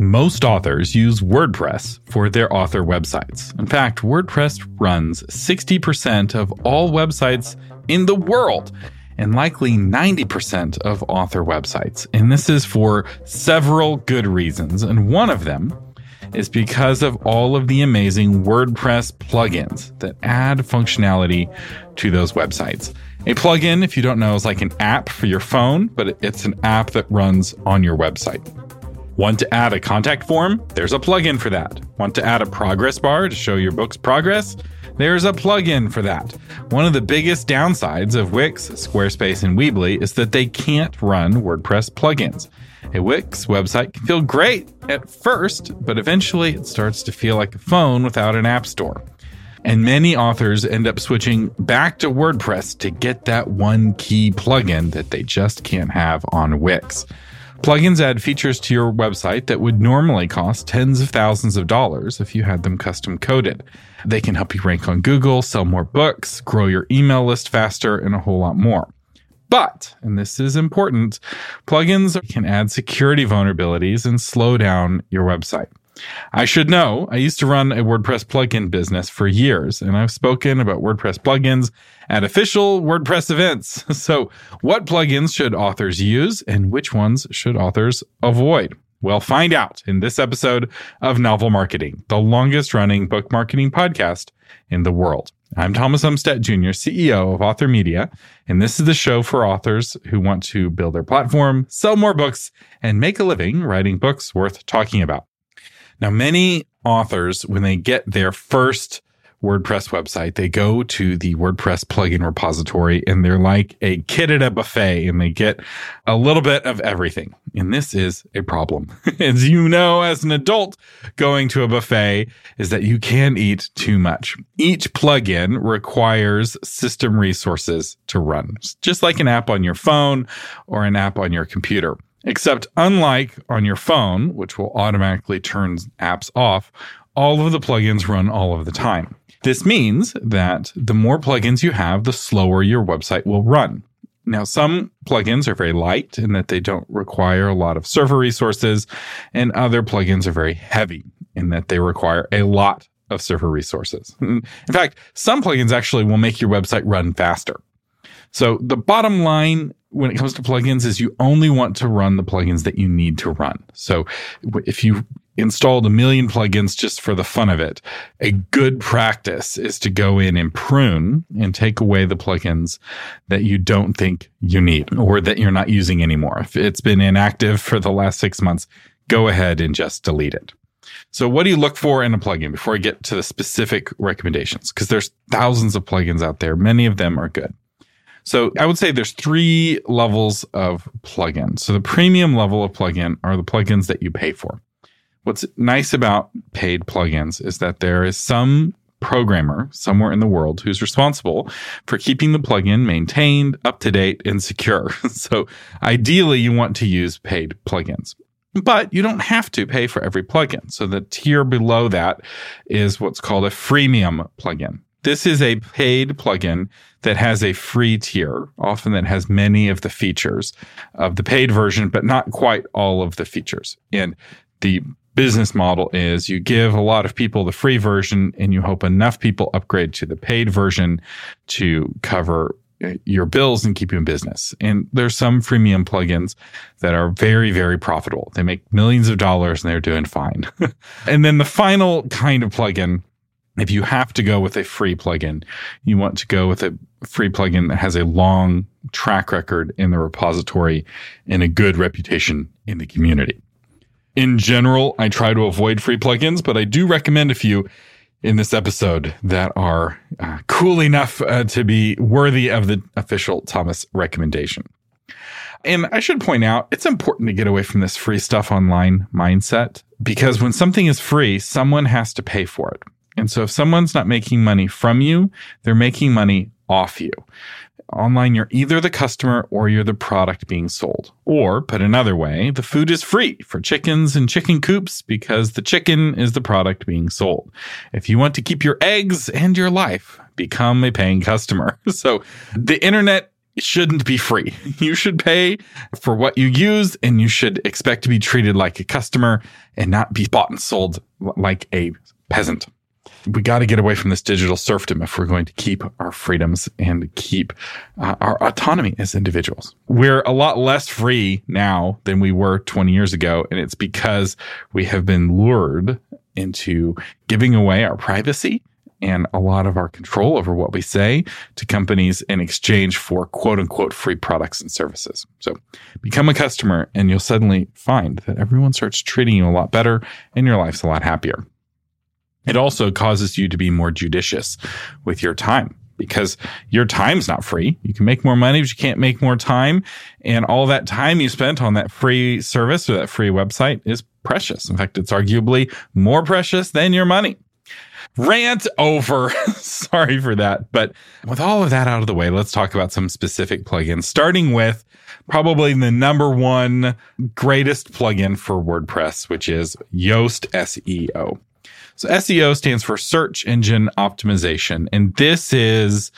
Most authors use WordPress for their author websites. In fact, WordPress runs 60% of all websites in the world and likely 90% of author websites. And this is for several good reasons. And one of them is because of all of the amazing WordPress plugins that add functionality to those websites. A plugin, if you don't know, is like an app for your phone, but it's an app that runs on your website. Want to add a contact form? There's a plugin for that. Want to add a progress bar to show your book's progress? There's a plugin for that. One of the biggest downsides of Wix, Squarespace, and Weebly is that they can't run WordPress plugins. A Wix website can feel great at first, but eventually it starts to feel like a phone without an app store. And many authors end up switching back to WordPress to get that one key plugin that they just can't have on Wix. Plugins add features to your website that would normally cost tens of thousands of dollars if you had them custom coded. They can help you rank on Google, sell more books, grow your email list faster, and a whole lot more. But, and this is important, plugins can add security vulnerabilities and slow down your website. I should know, I used to run a WordPress plugin business for years, and I've spoken about WordPress plugins at official WordPress events. So, what plugins should authors use, and which ones should authors avoid? Well, find out in this episode of Novel Marketing, the longest running book marketing podcast in the world. I'm Thomas Umstattd Jr., CEO of Author Media, and this is the show for authors who want to build their platform, sell more books, and make a living writing books worth talking about. Now, many authors, when they get their first WordPress website, they go to the WordPress plugin repository and they're like a kid at a buffet and they get a little bit of everything. And this is a problem. as you know, as an adult going to a buffet is that you can eat too much. Each plugin requires system resources to run, just like an app on your phone or an app on your computer. Except, unlike on your phone, which will automatically turn apps off, all of the plugins run all of the time. This means that the more plugins you have, the slower your website will run. Now, some plugins are very light in that they don't require a lot of server resources, and other plugins are very heavy in that they require a lot of server resources. In fact, some plugins actually will make your website run faster. So the bottom line when it comes to plugins is you only want to run the plugins that you need to run. So if you installed a million plugins just for the fun of it, a good practice is to go in and prune and take away the plugins that you don't think you need or that you're not using anymore. If it's been inactive for the last six months, go ahead and just delete it. So what do you look for in a plugin before I get to the specific recommendations? Because there's thousands of plugins out there. Many of them are good. So I would say there's three levels of plugin. So the premium level of plugin are the plugins that you pay for. What's nice about paid plugins is that there is some programmer somewhere in the world who's responsible for keeping the plugin maintained, up to date, and secure. so ideally, you want to use paid plugins. But you don't have to pay for every plugin. So the tier below that is what's called a freemium plugin. This is a paid plugin that has a free tier, often that has many of the features of the paid version, but not quite all of the features. And the business model is you give a lot of people the free version and you hope enough people upgrade to the paid version to cover uh, your bills and keep you in business. And there's some freemium plugins that are very, very profitable. They make millions of dollars and they're doing fine. and then the final kind of plugin if you have to go with a free plugin, you want to go with a free plugin that has a long track record in the repository and a good reputation in the community. In general, I try to avoid free plugins, but I do recommend a few in this episode that are uh, cool enough uh, to be worthy of the official Thomas recommendation. And I should point out, it's important to get away from this free stuff online mindset because when something is free, someone has to pay for it. And so if someone's not making money from you, they're making money off you. Online, you're either the customer or you're the product being sold. Or, put another way, the food is free for chickens and chicken coops because the chicken is the product being sold. If you want to keep your eggs and your life, become a paying customer. So the internet shouldn't be free. You should pay for what you use and you should expect to be treated like a customer and not be bought and sold like a peasant. We got to get away from this digital serfdom if we're going to keep our freedoms and keep uh, our autonomy as individuals. We're a lot less free now than we were 20 years ago. And it's because we have been lured into giving away our privacy and a lot of our control over what we say to companies in exchange for quote unquote free products and services. So become a customer and you'll suddenly find that everyone starts treating you a lot better and your life's a lot happier. It also causes you to be more judicious with your time because your time's not free. You can make more money, but you can't make more time. And all that time you spent on that free service or that free website is precious. In fact, it's arguably more precious than your money. Rant over. Sorry for that. But with all of that out of the way, let's talk about some specific plugins, starting with probably the number one greatest plugin for WordPress, which is Yoast SEO. So SEO stands for search engine optimization. And this is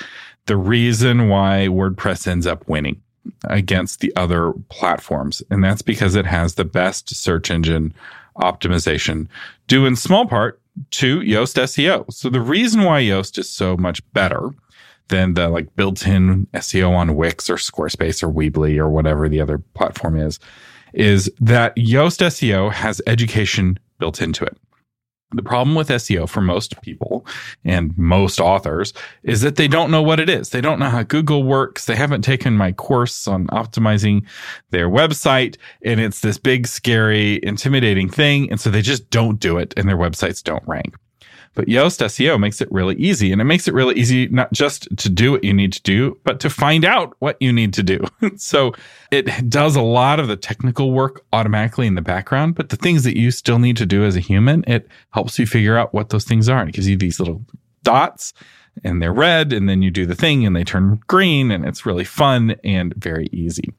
the reason why WordPress ends up winning against the other platforms. And that's because it has the best search engine optimization due in small part to Yoast SEO. So the reason why Yoast is so much better than the like built-in SEO on Wix or Squarespace or Weebly or whatever the other platform is, is that Yoast SEO has education built into it. The problem with SEO for most people and most authors is that they don't know what it is. They don't know how Google works. They haven't taken my course on optimizing their website. And it's this big, scary, intimidating thing. And so they just don't do it and their websites don't rank. But Yoast SEO makes it really easy. And it makes it really easy not just to do what you need to do, but to find out what you need to do. so it does a lot of the technical work automatically in the background, but the things that you still need to do as a human, it helps you figure out what those things are. And it gives you these little dots and they're red and then you do the thing and they turn green and it's really fun and very easy.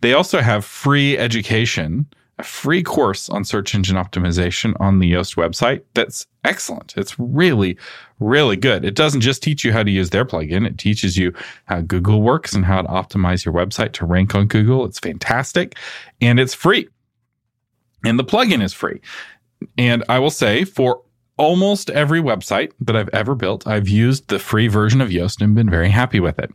They also have free education a free course on search engine optimization on the Yoast website that's excellent. It's really, really good. It doesn't just teach you how to use their plugin, it teaches you how Google works and how to optimize your website to rank on Google. It's fantastic and it's free. And the plugin is free. And I will say for almost every website that I've ever built, I've used the free version of Yoast and been very happy with it.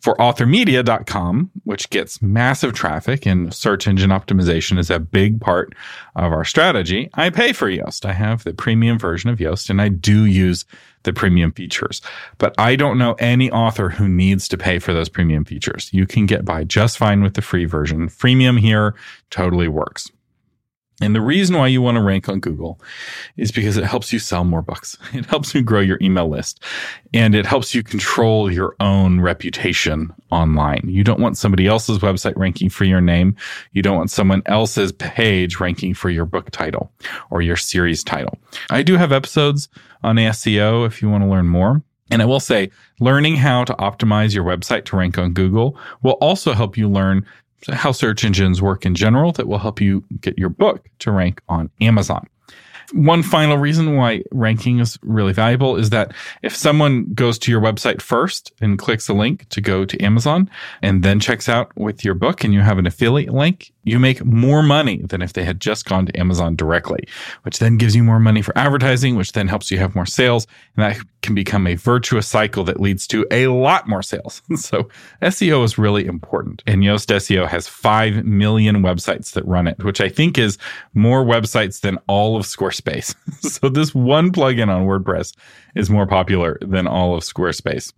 For authormedia.com, which gets massive traffic and search engine optimization is a big part of our strategy, I pay for Yoast. I have the premium version of Yoast and I do use the premium features. But I don't know any author who needs to pay for those premium features. You can get by just fine with the free version. Freemium here totally works. And the reason why you want to rank on Google is because it helps you sell more books. It helps you grow your email list and it helps you control your own reputation online. You don't want somebody else's website ranking for your name. You don't want someone else's page ranking for your book title or your series title. I do have episodes on SEO if you want to learn more. And I will say, learning how to optimize your website to rank on Google will also help you learn how search engines work in general that will help you get your book to rank on Amazon. One final reason why ranking is really valuable is that if someone goes to your website first and clicks a link to go to Amazon and then checks out with your book and you have an affiliate link, you make more money than if they had just gone to Amazon directly, which then gives you more money for advertising, which then helps you have more sales. And that can become a virtuous cycle that leads to a lot more sales. so SEO is really important. And Yoast SEO has 5 million websites that run it, which I think is more websites than all of Squarespace. so this one plugin on WordPress is more popular than all of Squarespace.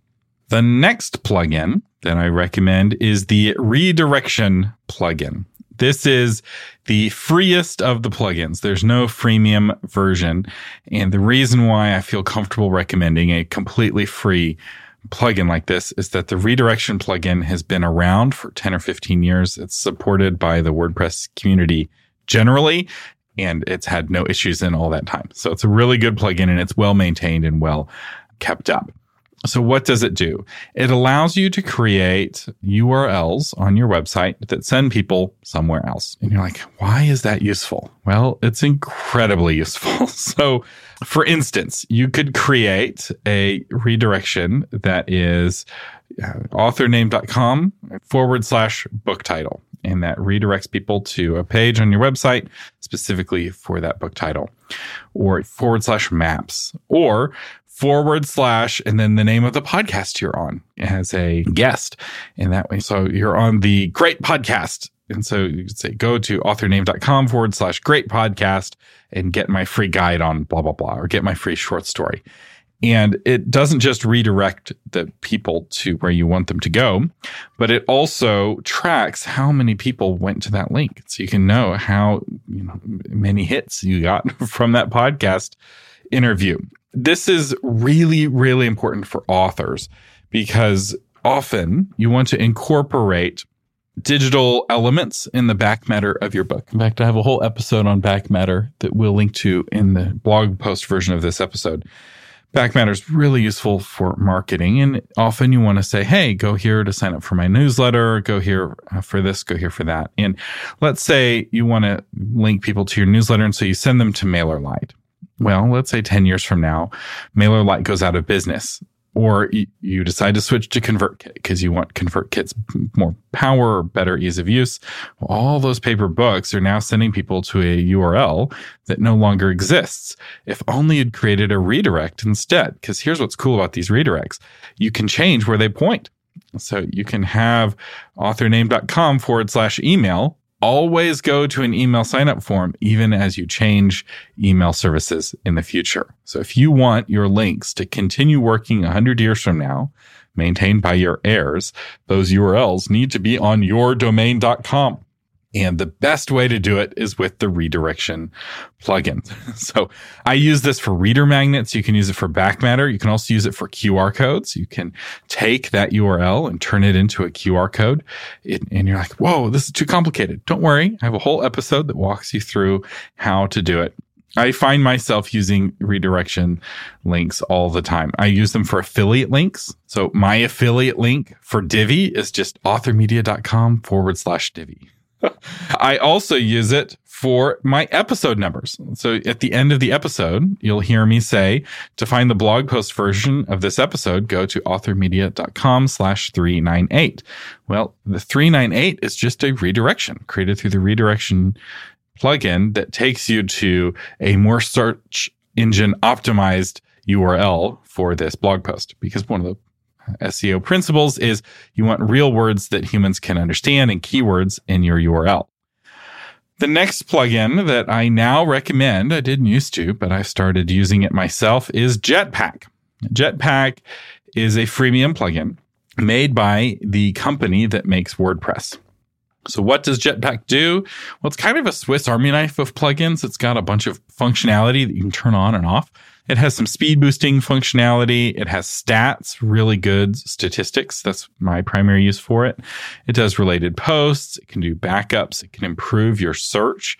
The next plugin that I recommend is the redirection plugin. This is the freest of the plugins. There's no freemium version. And the reason why I feel comfortable recommending a completely free plugin like this is that the redirection plugin has been around for 10 or 15 years. It's supported by the WordPress community generally, and it's had no issues in all that time. So it's a really good plugin and it's well maintained and well kept up. So, what does it do? It allows you to create URLs on your website that send people somewhere else. And you're like, why is that useful? Well, it's incredibly useful. so, for instance, you could create a redirection that is uh, authorname.com forward slash book title. And that redirects people to a page on your website specifically for that book title or forward slash maps or forward slash and then the name of the podcast you're on as a guest in that way. So you're on the great podcast. And so you could say go to authorname.com forward slash great podcast and get my free guide on blah, blah, blah, or get my free short story. And it doesn't just redirect the people to where you want them to go, but it also tracks how many people went to that link. So you can know how you know, many hits you got from that podcast interview. This is really, really important for authors because often you want to incorporate digital elements in the back matter of your book. In fact, I have a whole episode on back matter that we'll link to in the blog post version of this episode. Back matter is really useful for marketing. And often you want to say, Hey, go here to sign up for my newsletter, go here uh, for this, go here for that. And let's say you want to link people to your newsletter. And so you send them to MailerLite well, let's say 10 years from now, MailerLite goes out of business or you decide to switch to ConvertKit because you want ConvertKit's more power, better ease of use. All those paper books are now sending people to a URL that no longer exists. If only you'd created a redirect instead. Because here's what's cool about these redirects. You can change where they point. So you can have authorname.com forward slash email always go to an email signup form, even as you change email services in the future. So if you want your links to continue working 100 years from now, maintained by your heirs, those URLs need to be on yourdomain.com. And the best way to do it is with the redirection plugin. so I use this for reader magnets. You can use it for back matter. You can also use it for QR codes. You can take that URL and turn it into a QR code. It, and you're like, whoa, this is too complicated. Don't worry. I have a whole episode that walks you through how to do it. I find myself using redirection links all the time. I use them for affiliate links. So my affiliate link for Divi is just authormedia.com forward slash Divi. I also use it for my episode numbers. So at the end of the episode, you'll hear me say to find the blog post version of this episode, go to authormedia.com slash 398. Well, the 398 is just a redirection created through the redirection plugin that takes you to a more search engine optimized URL for this blog post because one of the SEO principles is you want real words that humans can understand and keywords in your URL. The next plugin that I now recommend, I didn't used to, but I started using it myself, is Jetpack. Jetpack is a freemium plugin made by the company that makes WordPress. So what does Jetpack do? Well, it's kind of a Swiss Army knife of plugins. It's got a bunch of functionality that you can turn on and off. It has some speed boosting functionality. It has stats, really good statistics. That's my primary use for it. It does related posts. It can do backups. It can improve your search.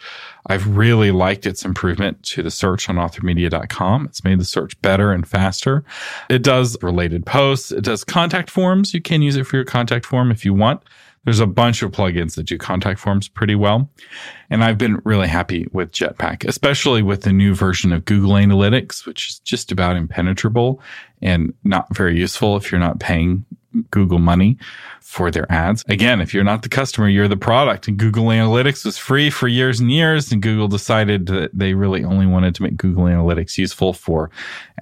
I've really liked its improvement to the search on authormedia.com. It's made the search better and faster. It does related posts. It does contact forms. You can use it for your contact form if you want. There's a bunch of plugins that do contact forms pretty well. And I've been really happy with Jetpack, especially with the new version of Google Analytics, which is just about impenetrable and not very useful if you're not paying Google money for their ads. Again, if you're not the customer, you're the product. And Google Analytics was free for years and years. And Google decided that they really only wanted to make Google Analytics useful for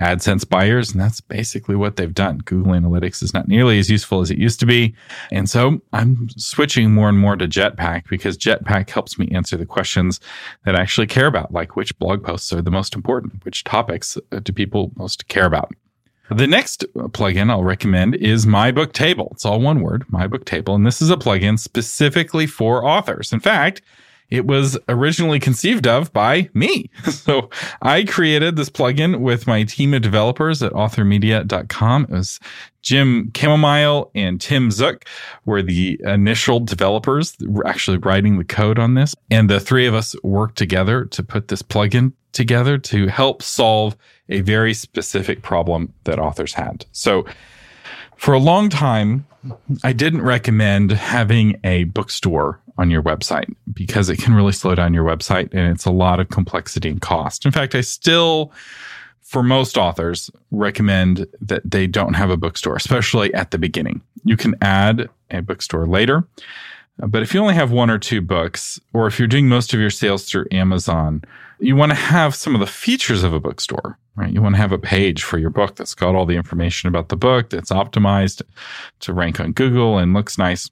AdSense buyers. And that's basically what they've done. Google Analytics is not nearly as useful as it used to be. And so I'm switching more and more to Jetpack because Jetpack helps me answer the questions that I actually care about, like which blog posts are the most important, which topics uh, do people most care about. The next plugin I'll recommend is My Book Table. It's all one word, My Book Table. And this is a plugin specifically for authors. In fact, it was originally conceived of by me. So I created this plugin with my team of developers at authormedia.com. It was Jim Camomile and Tim Zook were the initial developers actually writing the code on this. And the three of us worked together to put this plugin together to help solve a very specific problem that authors had. So for a long time, I didn't recommend having a bookstore on your website because it can really slow down your website and it's a lot of complexity and cost. In fact, I still, for most authors, recommend that they don't have a bookstore, especially at the beginning. You can add a bookstore later. But if you only have one or two books, or if you're doing most of your sales through Amazon, you want to have some of the features of a bookstore, right? You want to have a page for your book that's got all the information about the book, that's optimized to rank on Google and looks nice.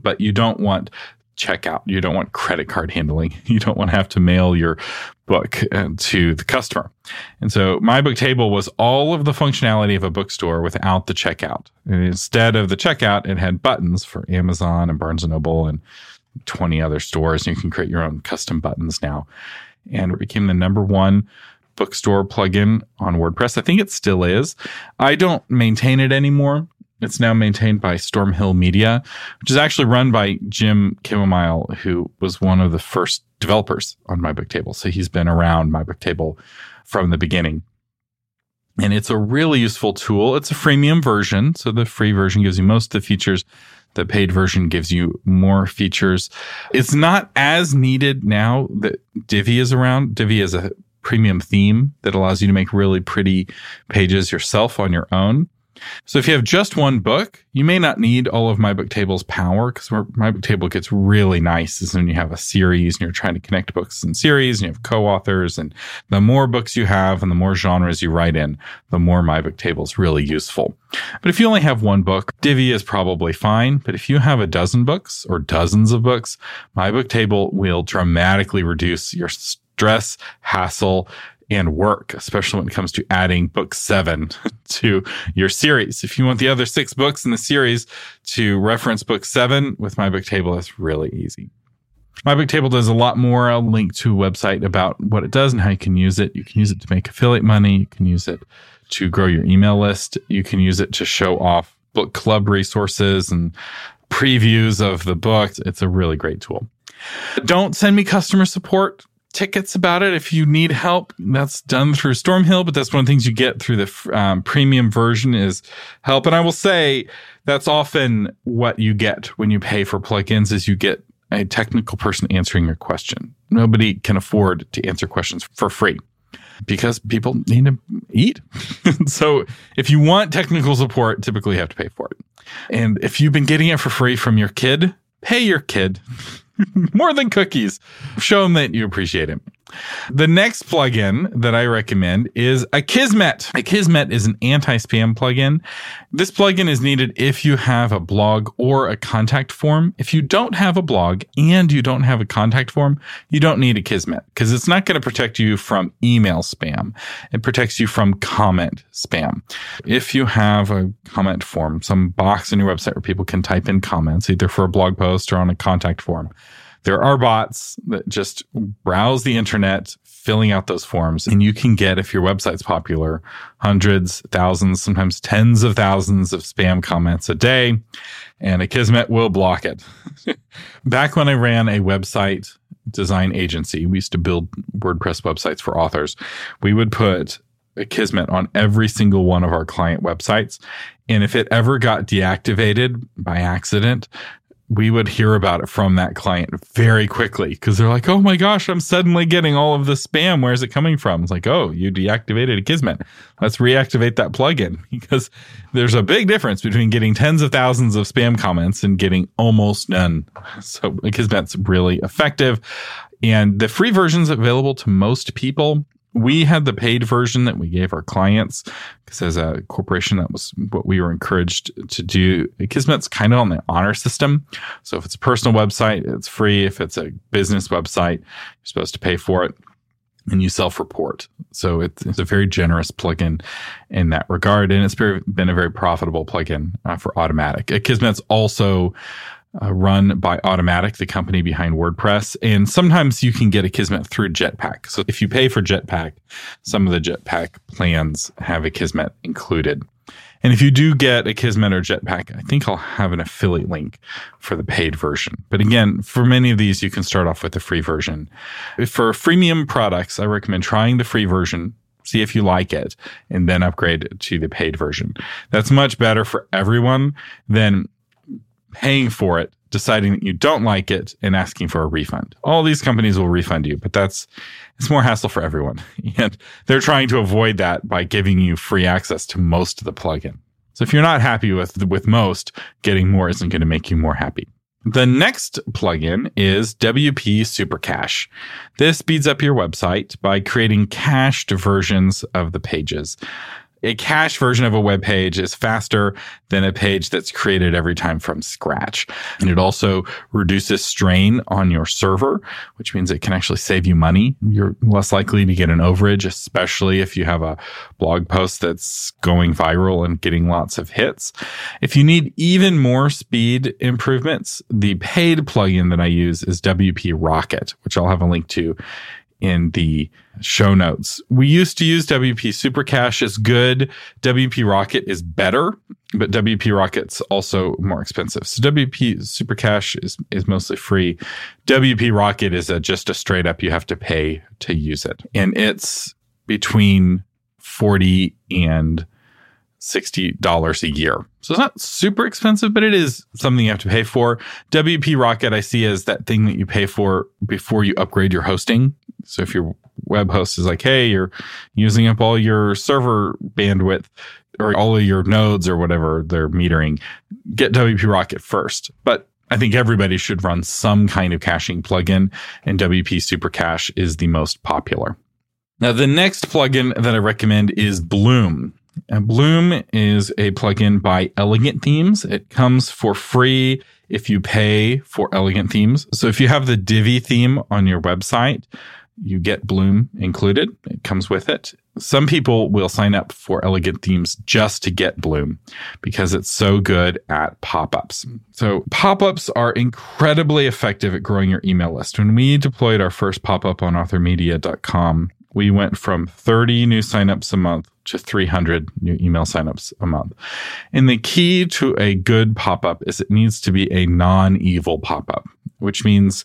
But you don't want checkout. You don't want credit card handling. You don't want to have to mail your book uh, to the customer. And so my book table was all of the functionality of a bookstore without the checkout. And instead of the checkout, it had buttons for Amazon and Barnes and Noble and 20 other stores. And you can create your own custom buttons now. And it became the number one bookstore plugin on WordPress. I think it still is. I don't maintain it anymore. It's now maintained by Stormhill Media, which is actually run by Jim Camomile, who was one of the first developers on my book table. So he's been around my book table from the beginning. And it's a really useful tool. It's a freemium version. So the free version gives you most of the features. The paid version gives you more features. It's not as needed now that Divi is around. Divi is a premium theme that allows you to make really pretty pages yourself on your own. So if you have just one book, you may not need all of my book table's power because my book table gets really nice is when you have a series and you're trying to connect books in series and you have co-authors and the more books you have and the more genres you write in, the more my book table is really useful. But if you only have one book, Divi is probably fine. But if you have a dozen books or dozens of books, my book table will dramatically reduce your stress, hassle, and work, especially when it comes to adding book seven to your series. If you want the other six books in the series to reference book seven with my book table, that's really easy. My book table does a lot more. I'll link to a website about what it does and how you can use it. You can use it to make affiliate money. You can use it to grow your email list. You can use it to show off book club resources and previews of the books. It's a really great tool. Don't send me customer support tickets about it if you need help. That's done through Stormhill, but that's one of the things you get through the um, premium version is help. And I will say that's often what you get when you pay for plugins is you get a technical person answering your question. Nobody can afford to answer questions for free because people need to eat. so if you want technical support, typically you have to pay for it. And if you've been getting it for free from your kid, pay your kid. More than cookies. Show them that you appreciate him. The next plugin that I recommend is Akismet. Akismet is an anti-spam plugin. This plugin is needed if you have a blog or a contact form. If you don't have a blog and you don't have a contact form, you don't need Akismet because it's not going to protect you from email spam. It protects you from comment spam. If you have a comment form, some box on your website where people can type in comments, either for a blog post or on a contact form, there are bots that just browse the internet, filling out those forms. And you can get, if your website's popular, hundreds, thousands, sometimes tens of thousands of spam comments a day. And Akismet will block it. Back when I ran a website design agency, we used to build WordPress websites for authors. We would put Akismet on every single one of our client websites. And if it ever got deactivated by accident, we would hear about it from that client very quickly because they're like, oh my gosh, I'm suddenly getting all of the spam. Where's it coming from? It's like, oh, you deactivated Akismet. Let's reactivate that plugin because there's a big difference between getting tens of thousands of spam comments and getting almost none. So Akismet's really effective. And the free version is available to most people we had the paid version that we gave our clients because as a corporation that was what we were encouraged to do. Kismet's kind of on the honor system. So if it's a personal website it's free. If it's a business website you're supposed to pay for it and you self-report. So it's, it's a very generous plugin in that regard and it's been a very profitable plugin uh, for Automattic. Kismet's also uh, run by Automattic, the company behind WordPress. And sometimes you can get Akismet through Jetpack. So if you pay for Jetpack, some of the Jetpack plans have Akismet included. And if you do get Akismet or Jetpack, I think I'll have an affiliate link for the paid version. But again, for many of these, you can start off with the free version. For freemium products, I recommend trying the free version see if you like it, and then upgrade to the paid version. That's much better for everyone than paying for it, deciding that you don't like it, and asking for a refund. All these companies will refund you, but that's it's more hassle for everyone. And they're trying to avoid that by giving you free access to most of the plugin. So if you're not happy with with most, getting more isn't going to make you more happy. The next plugin is WP Super Cache. This speeds up your website by creating cached versions of the pages a cache version of a web page is faster than a page that's created every time from scratch. And it also reduces strain on your server, which means it can actually save you money. You're less likely to get an overage, especially if you have a blog post that's going viral and getting lots of hits. If you need even more speed improvements, the paid plugin that I use is WP Rocket, which I'll have a link to in the show notes. We used to use WP Super Cache is good. WP Rocket is better, but WP Rocket's also more expensive. So WP Super Cache is, is mostly free. WP Rocket is a, just a straight up, you have to pay to use it. And it's between 40 and $60 a year. So it's not super expensive, but it is something you have to pay for. WP Rocket, I see as that thing that you pay for before you upgrade your hosting. So if your web host is like, hey, you're using up all your server bandwidth or all of your nodes or whatever they're metering, get WP Rocket first. But I think everybody should run some kind of caching plugin, and WP Super Cache is the most popular. Now, the next plugin that I recommend is Bloom. And Bloom is a plugin by Elegant Themes. It comes for free if you pay for Elegant Themes. So if you have the Divi theme on your website, you get Bloom included. It comes with it. Some people will sign up for Elegant Themes just to get Bloom because it's so good at pop ups. So, pop ups are incredibly effective at growing your email list. When we deployed our first pop up on authormedia.com, we went from 30 new signups a month to 300 new email signups a month. And the key to a good pop up is it needs to be a non evil pop up, which means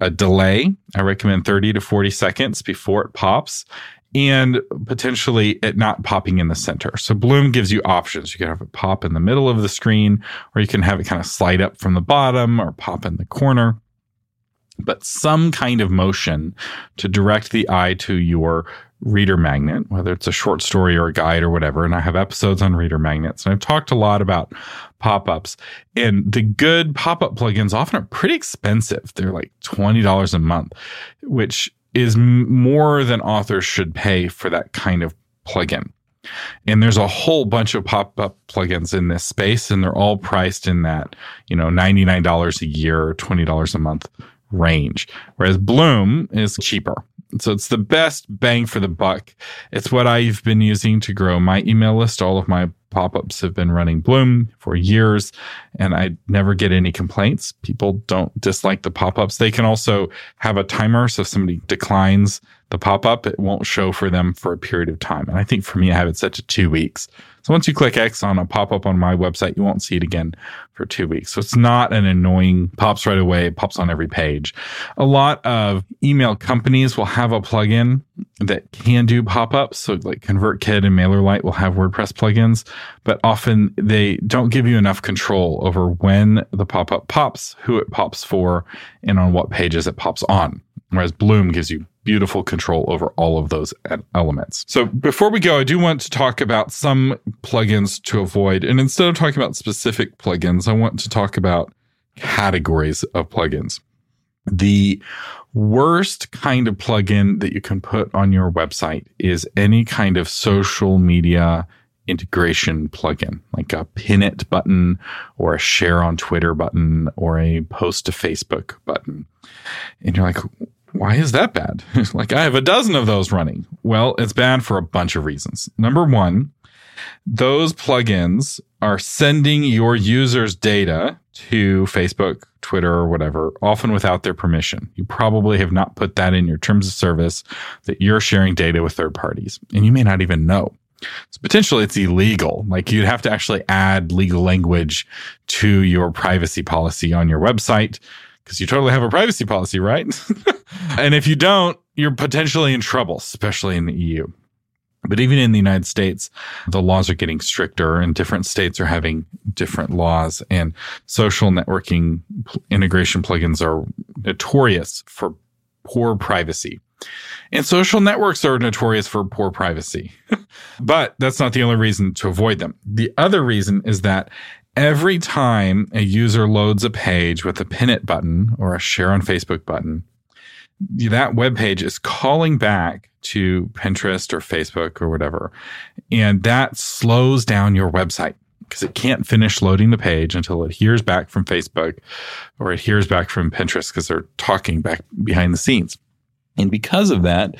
a delay. I recommend 30 to 40 seconds before it pops and potentially it not popping in the center. So Bloom gives you options. You can have it pop in the middle of the screen, or you can have it kind of slide up from the bottom or pop in the corner but some kind of motion to direct the eye to your reader magnet, whether it's a short story or a guide or whatever. And I have episodes on reader magnets and I've talked a lot about pop ups. And the good pop up plugins often are pretty expensive. They're like $20 a month, which is more than authors should pay for that kind of plugin. And there's a whole bunch of pop up plugins in this space, and they're all priced in that, you know, $99 a year, $20 a month range, whereas Bloom is cheaper. So it's the best bang for the buck. It's what I've been using to grow my email list. All of my pop ups have been running Bloom for years, and I never get any complaints. People don't dislike the pop ups. They can also have a timer. So if somebody declines the pop up, it won't show for them for a period of time. And I think for me, I have it set to two weeks. So once you click X on a pop up on my website, you won't see it again for two weeks. So it's not an annoying pops right away. It pops on every page. A lot of email companies will have a plugin that can do pop ups. So like ConvertKit and MailerLite will have WordPress plugins, but often they don't give you enough control over when the pop up pops, who it pops for, and on what pages it pops on. Whereas Bloom gives you beautiful control over all of those elements. So before we go, I do want to talk about some plugins to avoid. And instead of talking about specific plugins, I want to talk about categories of plugins. The worst kind of plugin that you can put on your website is any kind of social media integration plugin, like a pin it button or a share on Twitter button or a post to Facebook button. And you're like, why is that bad? like I have a dozen of those running. Well, it's bad for a bunch of reasons. Number one, those plugins are sending your users data to Facebook, Twitter, or whatever, often without their permission. You probably have not put that in your terms of service that you're sharing data with third parties, and you may not even know. So potentially it's illegal. Like you'd have to actually add legal language to your privacy policy on your website because you totally have a privacy policy, right? and if you don't, you're potentially in trouble, especially in the EU. But even in the United States, the laws are getting stricter and different states are having different laws and social networking integration plugins are notorious for poor privacy. And social networks are notorious for poor privacy. but that's not the only reason to avoid them. The other reason is that every time a user loads a page with a pin it button or a share on Facebook button, that web page is calling back to Pinterest or Facebook or whatever. And that slows down your website because it can't finish loading the page until it hears back from Facebook or it hears back from Pinterest because they're talking back behind the scenes. And because of that,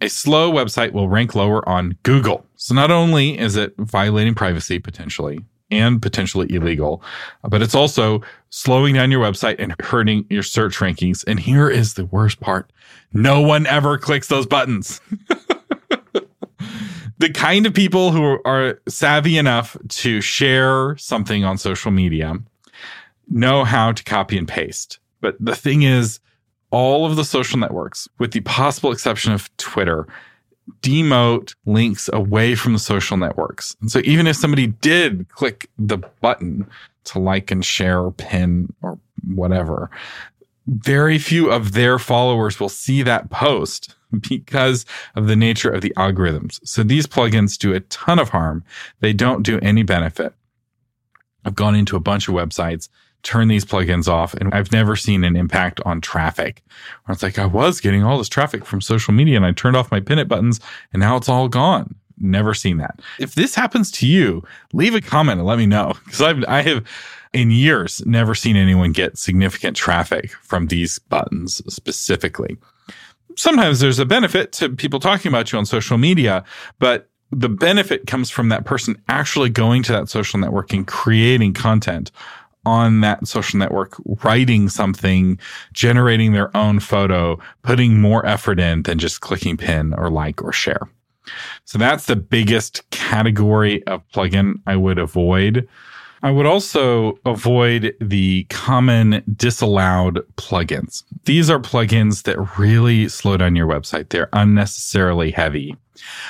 a slow website will rank lower on Google. So not only is it violating privacy potentially, and potentially illegal, but it's also slowing down your website and hurting your search rankings. And here is the worst part. No one ever clicks those buttons. the kind of people who are savvy enough to share something on social media know how to copy and paste. But the thing is, all of the social networks, with the possible exception of Twitter, demote links away from the social networks. And so even if somebody did click the button to like and share or pin or whatever, very few of their followers will see that post because of the nature of the algorithms. So these plugins do a ton of harm. They don't do any benefit. I've gone into a bunch of websites turn these plugins off. And I've never seen an impact on traffic. Where it's like I was getting all this traffic from social media and I turned off my pin it buttons and now it's all gone. Never seen that. If this happens to you, leave a comment and let me know because I've I have in years never seen anyone get significant traffic from these buttons specifically. Sometimes there's a benefit to people talking about you on social media, but the benefit comes from that person actually going to that social network and creating content on that social network writing something, generating their own photo, putting more effort in than just clicking pin or like or share. So that's the biggest category of plugin I would avoid. I would also avoid the common disallowed plugins. These are plugins that really slow down your website. They're unnecessarily heavy.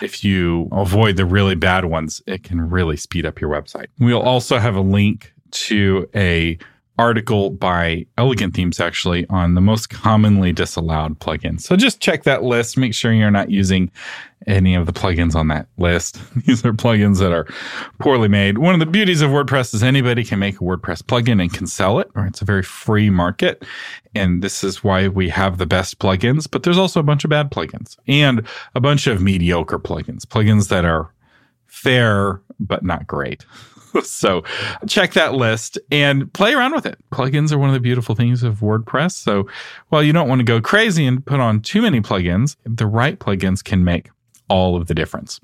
If you avoid the really bad ones, it can really speed up your website. We'll also have a link to a article by Elegant Themes actually on the most commonly disallowed plugins. So just check that list. Make sure you're not using any of the plugins on that list. These are plugins that are poorly made. One of the beauties of WordPress is anybody can make a WordPress plugin and can sell it, or it's a very free market. And this is why we have the best plugins, but there's also a bunch of bad plugins and a bunch of mediocre plugins, plugins that are fair, but not great. so check that list and play around with it. Plugins are one of the beautiful things of WordPress. So while you don't want to go crazy and put on too many plugins, the right plugins can make all of the difference.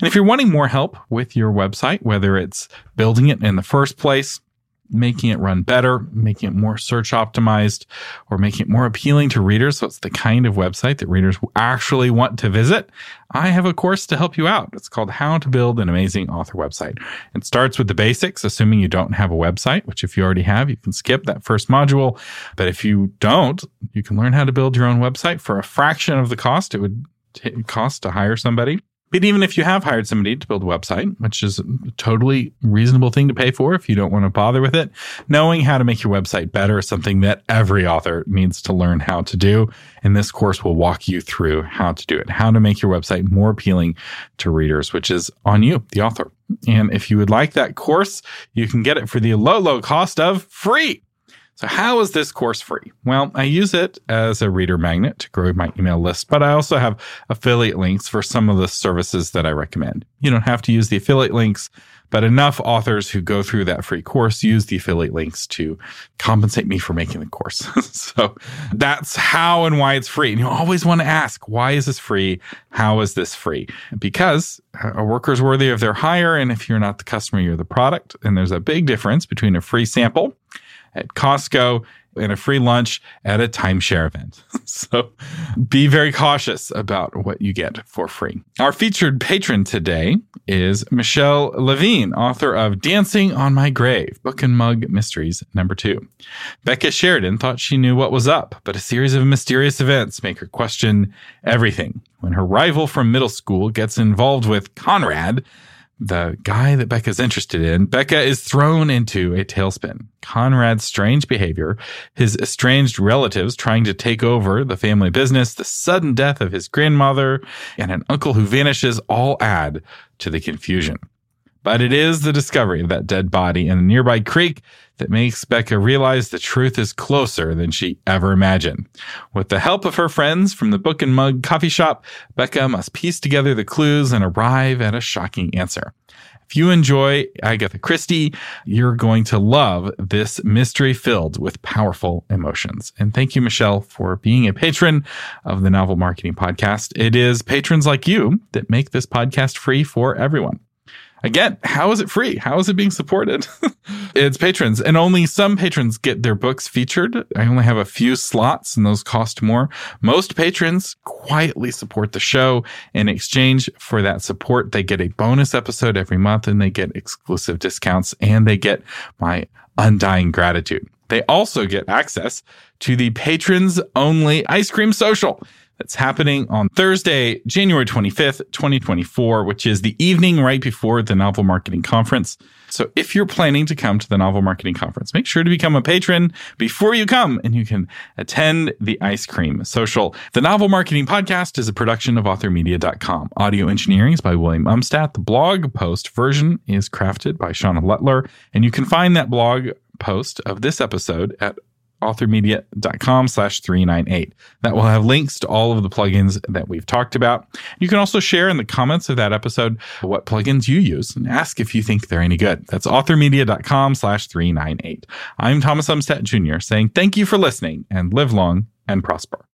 And if you're wanting more help with your website, whether it's building it in the first place, making it run better, making it more search optimized, or making it more appealing to readers. So it's the kind of website that readers actually want to visit. I have a course to help you out. It's called How to Build an Amazing Author Website. It starts with the basics, assuming you don't have a website, which if you already have, you can skip that first module. But if you don't, you can learn how to build your own website for a fraction of the cost it would t- cost to hire somebody. But even if you have hired somebody to build a website, which is a totally reasonable thing to pay for if you don't want to bother with it, knowing how to make your website better is something that every author needs to learn how to do. And this course will walk you through how to do it, how to make your website more appealing to readers, which is on you, the author. And if you would like that course, you can get it for the low, low cost of free. So, how is this course free? Well, I use it as a reader magnet to grow my email list, but I also have affiliate links for some of the services that I recommend. You don't have to use the affiliate links, but enough authors who go through that free course use the affiliate links to compensate me for making the course. so, that's how and why it's free. And you always want to ask, why is this free? How is this free? Because uh, a worker is worthy of their hire. And if you're not the customer, you're the product. And there's a big difference between a free sample at Costco and a free lunch at a timeshare event. so be very cautious about what you get for free. Our featured patron today is Michelle Levine, author of Dancing on My Grave, Book and Mug Mysteries number two. Becca Sheridan thought she knew what was up, but a series of mysterious events make her question everything. When her rival from middle school gets involved with Conrad, the guy that Becca's interested in, Becca is thrown into a tailspin. Conrad's strange behavior, his estranged relatives trying to take over the family business, the sudden death of his grandmother, and an uncle who vanishes all add to the confusion. But it is the discovery of that dead body in a nearby creek that makes Becca realize the truth is closer than she ever imagined. With the help of her friends from the Book and Mug coffee shop, Becca must piece together the clues and arrive at a shocking answer. If you enjoy Agatha Christie, you're going to love this mystery filled with powerful emotions. And thank you, Michelle, for being a patron of the Novel Marketing Podcast. It is patrons like you that make this podcast free for everyone. Again, how is it free? How is it being supported? it's patrons, and only some patrons get their books featured. I only have a few slots, and those cost more. Most patrons quietly support the show. In exchange for that support, they get a bonus episode every month, and they get exclusive discounts, and they get my undying gratitude. They also get access to the patrons only ice cream social that's happening on Thursday, January 25th, 2024, which is the evening right before the Novel Marketing Conference. So if you're planning to come to the Novel Marketing Conference, make sure to become a patron before you come and you can attend the ice cream social. The Novel Marketing Podcast is a production of authormedia.com. Audio engineering is by William Umstattd. The blog post version is crafted by Shauna Lutler. And you can find that blog post of this episode at authormedia.com slash 398. That will have links to all of the plugins that we've talked about. You can also share in the comments of that episode what plugins you use and ask if you think they're any good. That's authormedia.com slash 398. I'm Thomas Umstattd Jr. saying thank you for listening and live long and prosper.